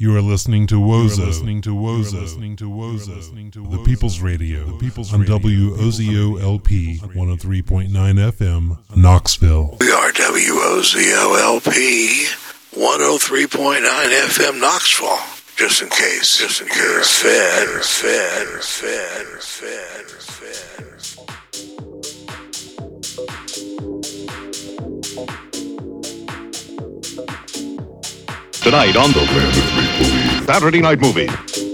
You are listening to Wozo. listening to Wozo. listening to Wozo. listening to The People's Radio. The People's on WOZO LP 103.9 FM, Knoxville. We are WOZOLP 103.9 FM Knoxville. Just in case. Just in case. Fed. Fed. Fed. Fed. Fed. Tonight on the Saturday Night Movie.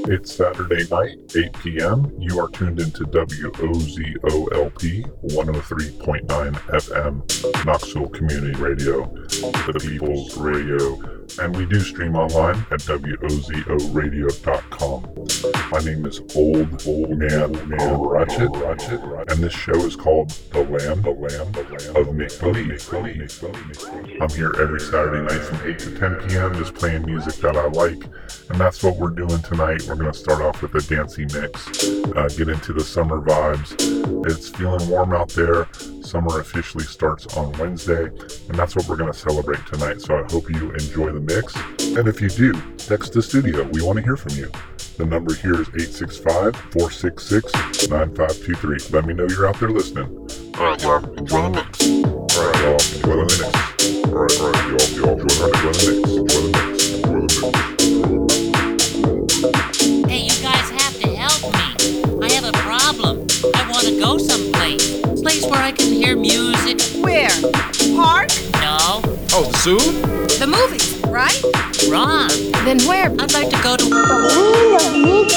It's Saturday night, 8 p.m. You are tuned into WOZOLP 103.9 FM, Knoxville Community Radio, the People's Radio, and we do stream online at WOZORadio.com. My name is Old Old Man Man Ratchet, Ratchet, and this show is called The Land, The Land, The Land of Make Believe. I'm here every Saturday night from 8 to 10 p.m. just playing music that I like, and that's what we're doing tonight. We're going to start off with a dancey mix, uh, get into the summer vibes. It's feeling warm out there. Summer officially starts on Wednesday, and that's what we're going to celebrate tonight. So I hope you enjoy the mix. And if you do, text the studio. We want to hear from you. The number here is 865 466 9523. Let me know you're out there listening. All right, y'all, enjoy the mix. All right, y'all, enjoy the mix. All right, all right, y'all, y'all, enjoy, enjoy the mix. Enjoy the mix. Enjoy the mix. Hey, you guys have to help me. I have a problem. I want to go someplace. Place where I can hear music. Where? Park? No, Oh, the zoo? The movies, right? wrong. Then where? I'd like to go to. Land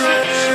Here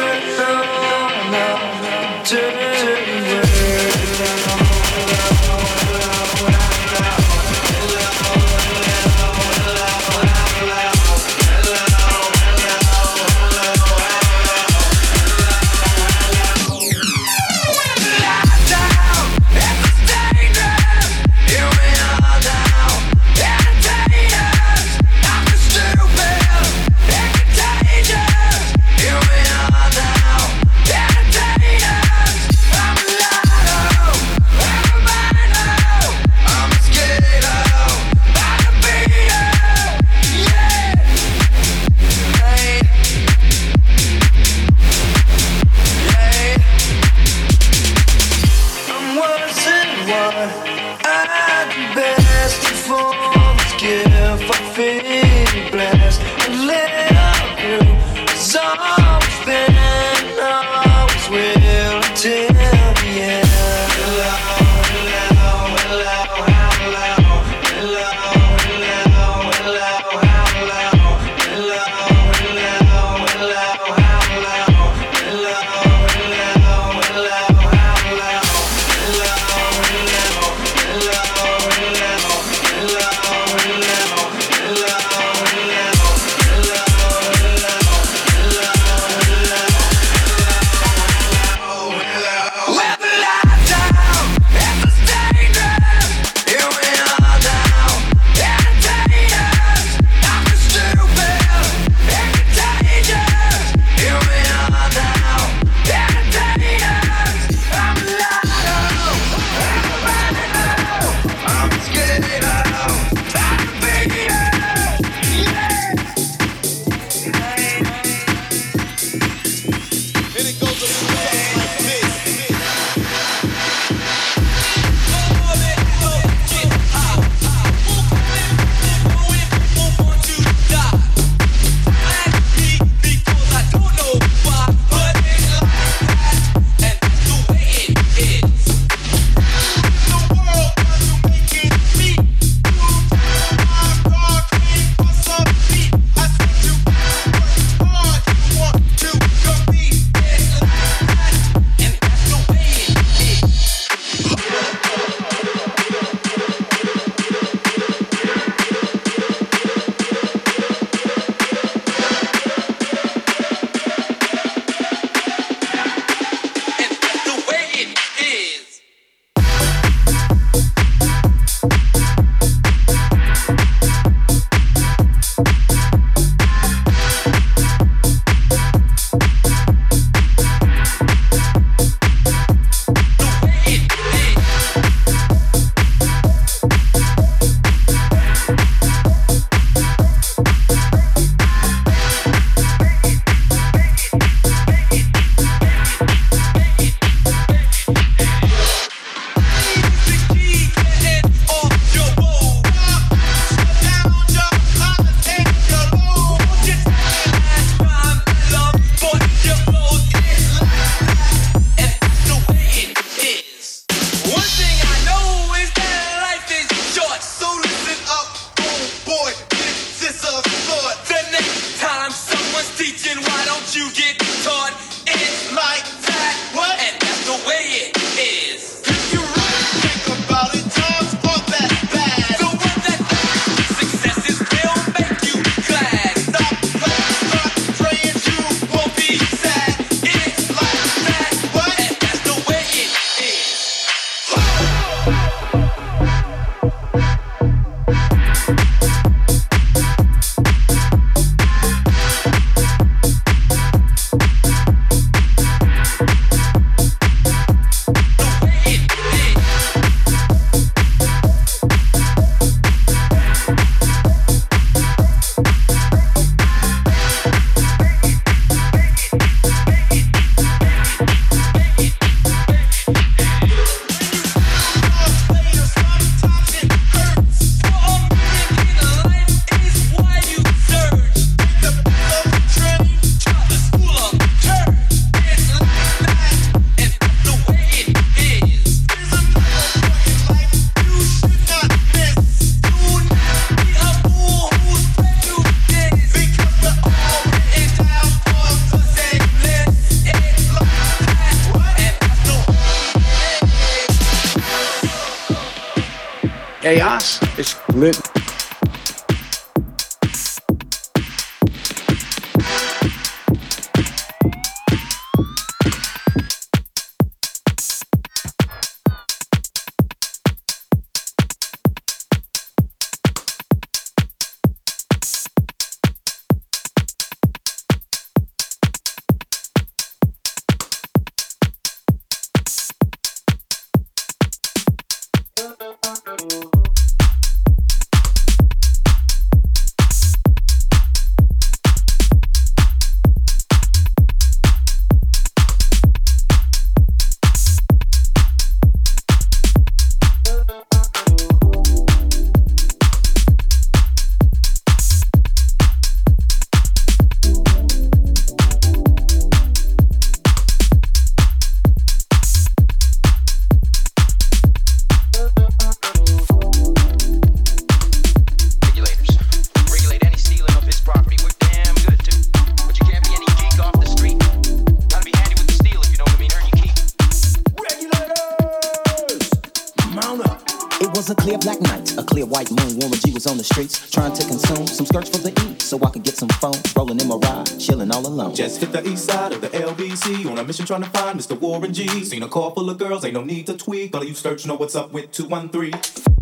G. Seen a car full of girls, ain't no need to tweak. All of you search know what's up with 213.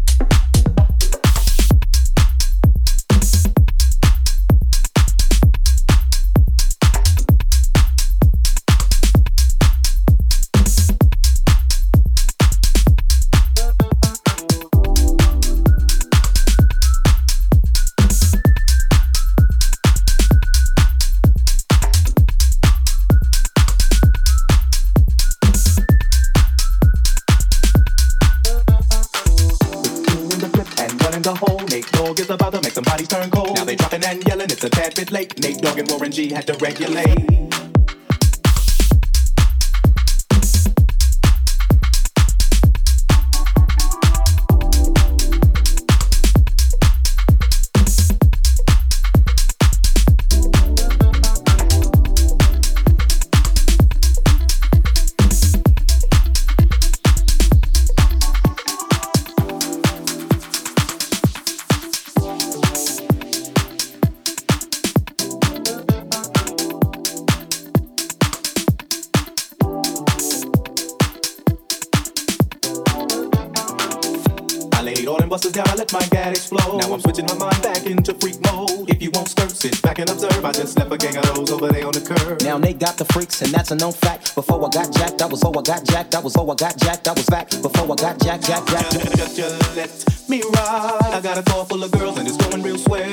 And that's a known fact. Before I got jacked, I was oh I got jacked, I was oh I got jacked, I was back. Before I got jacked, jacked, jacked. Just, just let me ride. I got a car full of girls and it's going real swell.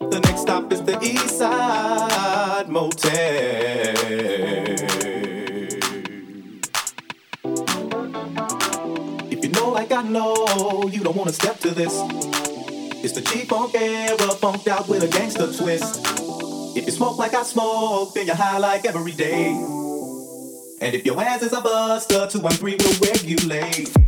The next stop is the East Side Motel. If you know like I know, you don't wanna step to this. It's the G-funk era, funked out with a gangster twist. If you smoke like I smoke, then you're high like every day. And if your ass is a buster, 213 will regulate.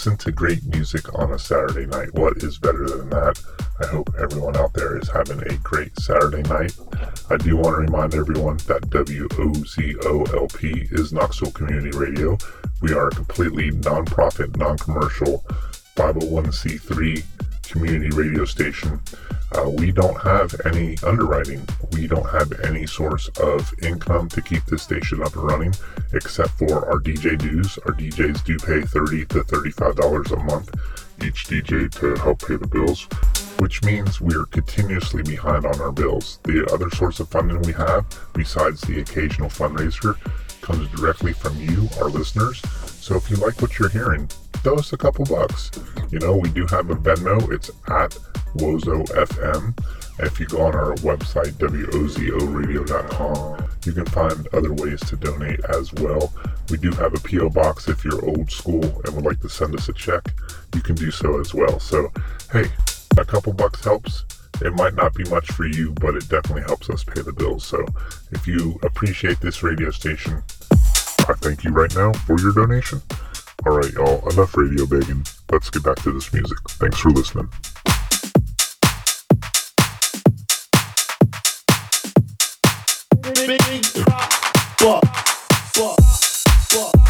Listen to great music on a Saturday night. What is better than that? I hope everyone out there is having a great Saturday night. I do want to remind everyone that WOZOLP is Knoxville Community Radio. We are a completely non-profit, non-commercial 501c3 community radio station. Uh, we don't have any underwriting. We don't have any source of income to keep this station up and running except for our DJ dues. Our DJs do pay 30 to $35 a month each DJ to help pay the bills, which means we are continuously behind on our bills. The other source of funding we have, besides the occasional fundraiser, comes directly from you, our listeners. So if you like what you're hearing, throw us a couple bucks. You know, we do have a Venmo. It's at Wozo FM. If you go on our website, wozoradio.com, you can find other ways to donate as well. We do have a P.O. box if you're old school and would like to send us a check. You can do so as well. So, hey, a couple bucks helps. It might not be much for you, but it definitely helps us pay the bills. So, if you appreciate this radio station, I thank you right now for your donation. All right, y'all, enough radio begging. Let's get back to this music. Thanks for listening. big drop. Fuck,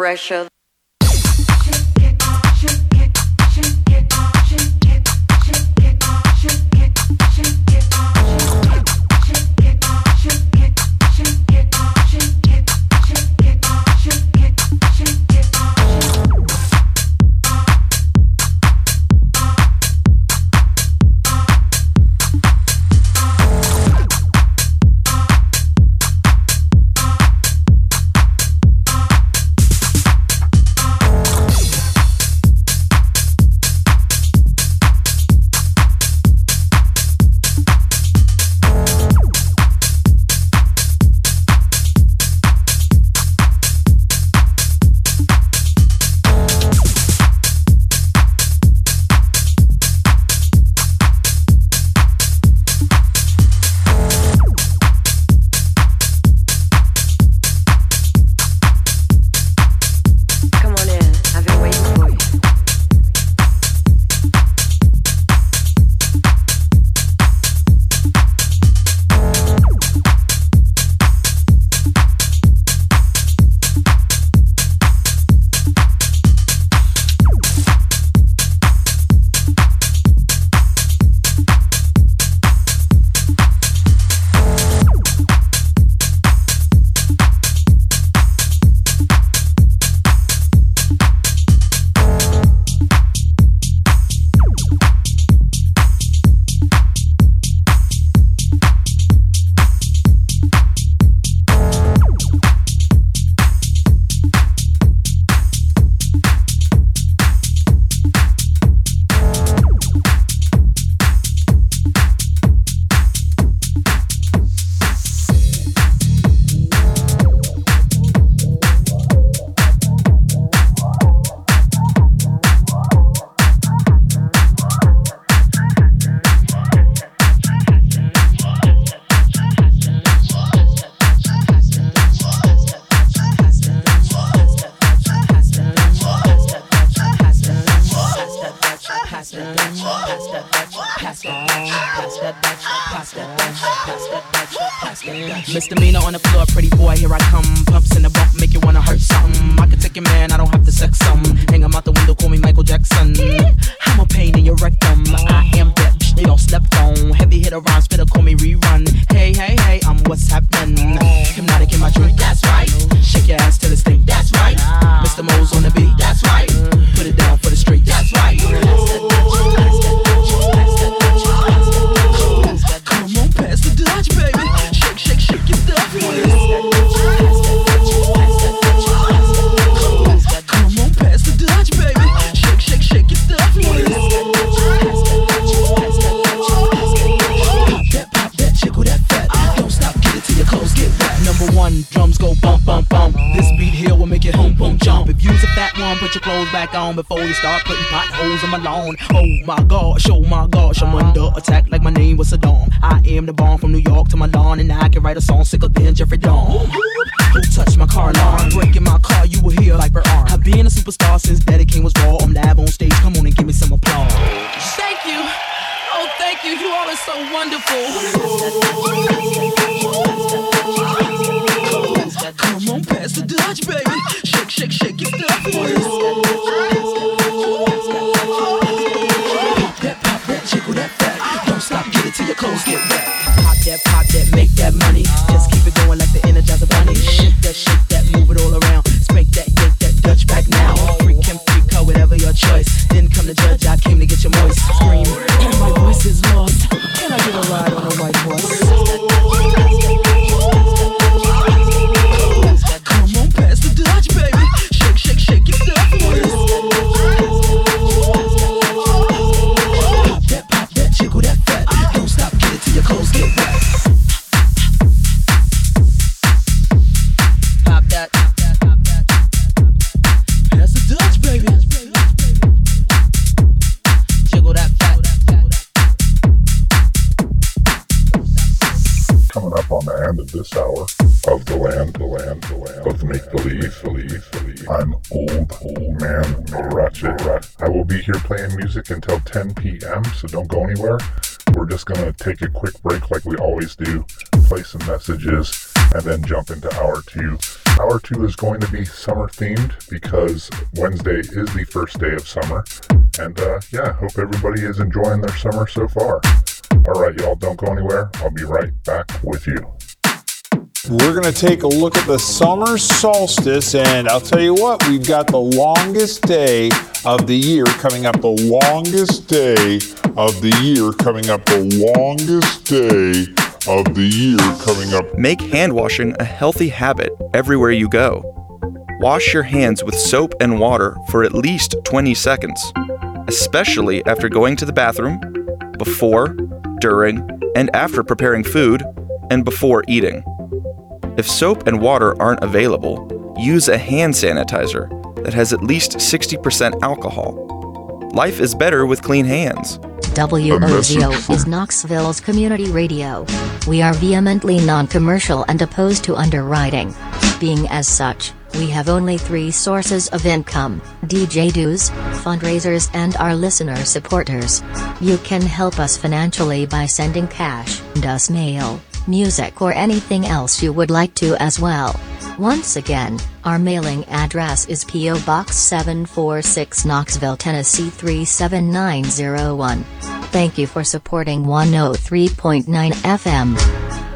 pressure this hour, of the land, the land, the land, of make believe. I'm old, old man Ratchet. I will be here playing music until 10 p.m., so don't go anywhere. We're just gonna take a quick break like we always do, play some messages, and then jump into hour two. Hour two is going to be summer themed because Wednesday is the first day of summer. And uh, yeah, hope everybody is enjoying their summer so far. All right, y'all, don't go anywhere. I'll be right back with you. We're going to take a look at the summer solstice, and I'll tell you what, we've got the longest day of the year coming up. The longest day of the year coming up. The longest day of the year coming up. Make hand washing a healthy habit everywhere you go. Wash your hands with soap and water for at least 20 seconds, especially after going to the bathroom, before, during, and after preparing food, and before eating. If soap and water aren't available, use a hand sanitizer that has at least 60% alcohol. Life is better with clean hands. WOZO is Knoxville's community radio. We are vehemently non commercial and opposed to underwriting. Being as such, we have only three sources of income DJ dues, fundraisers, and our listener supporters. You can help us financially by sending cash and us mail music or anything else you would like to as well. Once again, our mailing address is P.O. Box 746 Knoxville, Tennessee 37901. Thank you for supporting 103.9 FM.